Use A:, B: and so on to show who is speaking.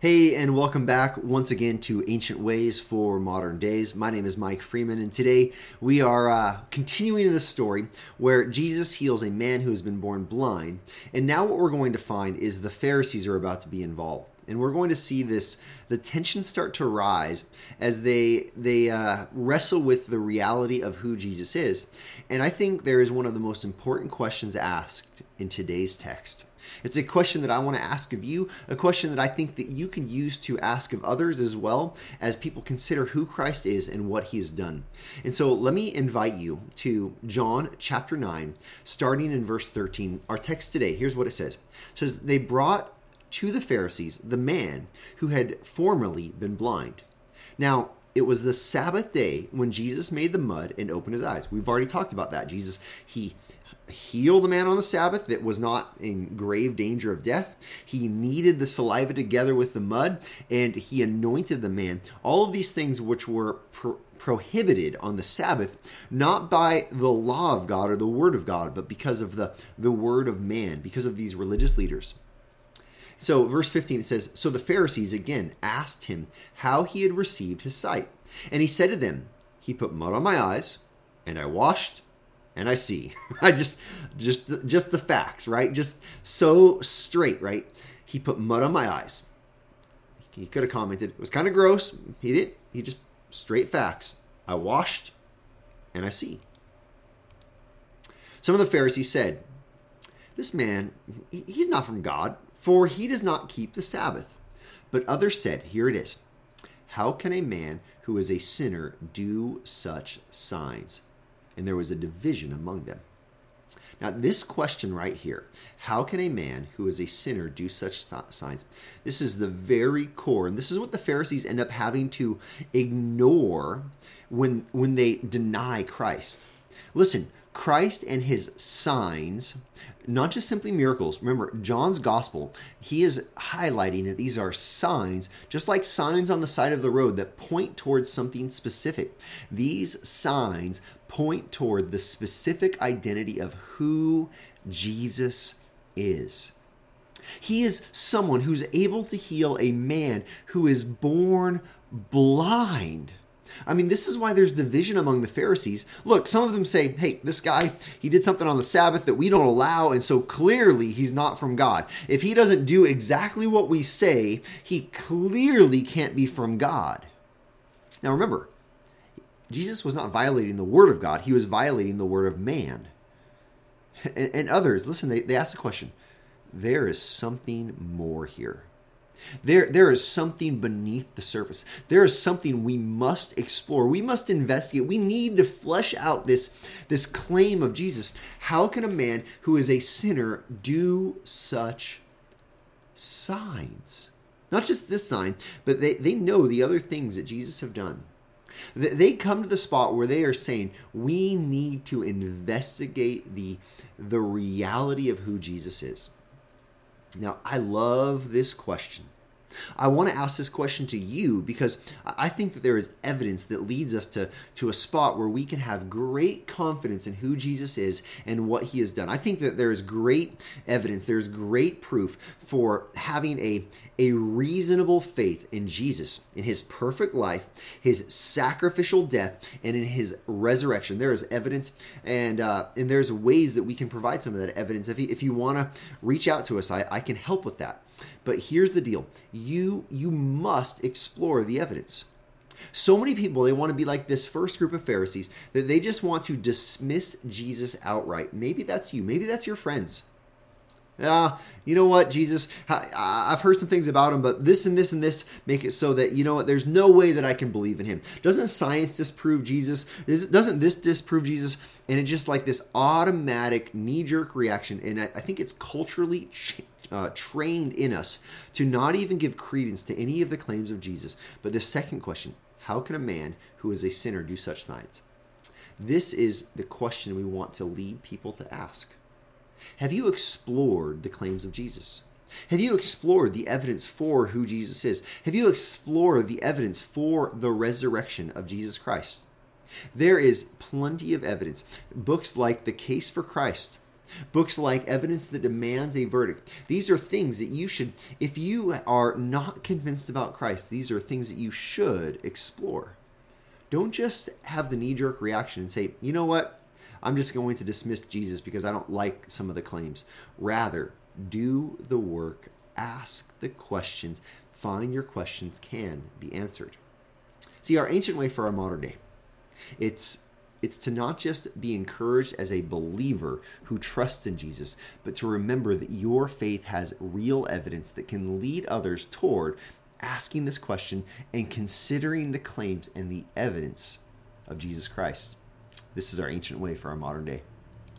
A: Hey, and welcome back once again to Ancient Ways for Modern Days. My name is Mike Freeman, and today we are uh, continuing this story where Jesus heals a man who has been born blind. And now, what we're going to find is the Pharisees are about to be involved. And we're going to see this the tension start to rise as they they uh, wrestle with the reality of who Jesus is. And I think there is one of the most important questions asked in today's text. It's a question that I want to ask of you, a question that I think that you can use to ask of others as well as people consider who Christ is and what he has done. And so let me invite you to John chapter 9, starting in verse 13. Our text today, here's what it says. It says, They brought to the Pharisees the man who had formerly been blind. Now, it was the Sabbath day when Jesus made the mud and opened his eyes. We've already talked about that. Jesus, he healed the man on the Sabbath that was not in grave danger of death. He kneaded the saliva together with the mud and he anointed the man. All of these things which were pro- prohibited on the Sabbath, not by the law of God or the word of God, but because of the, the word of man, because of these religious leaders. So, verse 15 it says So the Pharisees again asked him how he had received his sight. And he said to them, He put mud on my eyes, and I washed, and I see. I just just just the facts, right? Just so straight, right? He put mud on my eyes. He could have commented, it was kind of gross. He didn't. He just straight facts. I washed and I see. Some of the Pharisees said, This man, he's not from God, for he does not keep the Sabbath. But others said, Here it is. How can a man who is a sinner do such signs? and there was a division among them. Now, this question right here how can a man who is a sinner do such signs? This is the very core, and this is what the Pharisees end up having to ignore when, when they deny Christ. Listen, Christ and his signs, not just simply miracles. Remember, John's gospel, he is highlighting that these are signs, just like signs on the side of the road that point towards something specific. These signs point toward the specific identity of who Jesus is. He is someone who's able to heal a man who is born blind. I mean, this is why there's division among the Pharisees. Look, some of them say, hey, this guy, he did something on the Sabbath that we don't allow, and so clearly he's not from God. If he doesn't do exactly what we say, he clearly can't be from God. Now remember, Jesus was not violating the word of God, he was violating the word of man. And, and others, listen, they, they ask the question there is something more here. There, there is something beneath the surface. There is something we must explore. We must investigate. We need to flesh out this, this claim of Jesus. How can a man who is a sinner do such signs? Not just this sign, but they, they know the other things that Jesus have done. They come to the spot where they are saying, we need to investigate the, the reality of who Jesus is. Now, I love this question. I want to ask this question to you because I think that there is evidence that leads us to, to a spot where we can have great confidence in who Jesus is and what he has done. I think that there is great evidence, there's great proof for having a, a reasonable faith in Jesus, in his perfect life, his sacrificial death, and in his resurrection. There is evidence, and uh, and there's ways that we can provide some of that evidence. If you, if you want to reach out to us, I, I can help with that. But here's the deal: you you must explore the evidence. So many people, they want to be like this first group of Pharisees that they just want to dismiss Jesus outright. Maybe that's you. Maybe that's your friends ah, you know what, Jesus, I've heard some things about him, but this and this and this make it so that, you know what, there's no way that I can believe in him. Doesn't science disprove Jesus? Doesn't this disprove Jesus? And it's just like this automatic knee jerk reaction. And I think it's culturally uh, trained in us to not even give credence to any of the claims of Jesus. But the second question how can a man who is a sinner do such signs? This is the question we want to lead people to ask. Have you explored the claims of Jesus? Have you explored the evidence for who Jesus is? Have you explored the evidence for the resurrection of Jesus Christ? There is plenty of evidence. Books like The Case for Christ Books like Evidence That Demands a Verdict. These are things that you should, if you are not convinced about Christ, these are things that you should explore. Don't just have the knee jerk reaction and say, you know what, I'm just going to dismiss Jesus because I don't like some of the claims. Rather, do the work, ask the questions, find your questions can be answered. See, our ancient way for our modern day, it's it's to not just be encouraged as a believer who trusts in Jesus, but to remember that your faith has real evidence that can lead others toward asking this question and considering the claims and the evidence of Jesus Christ. This is our ancient way for our modern day.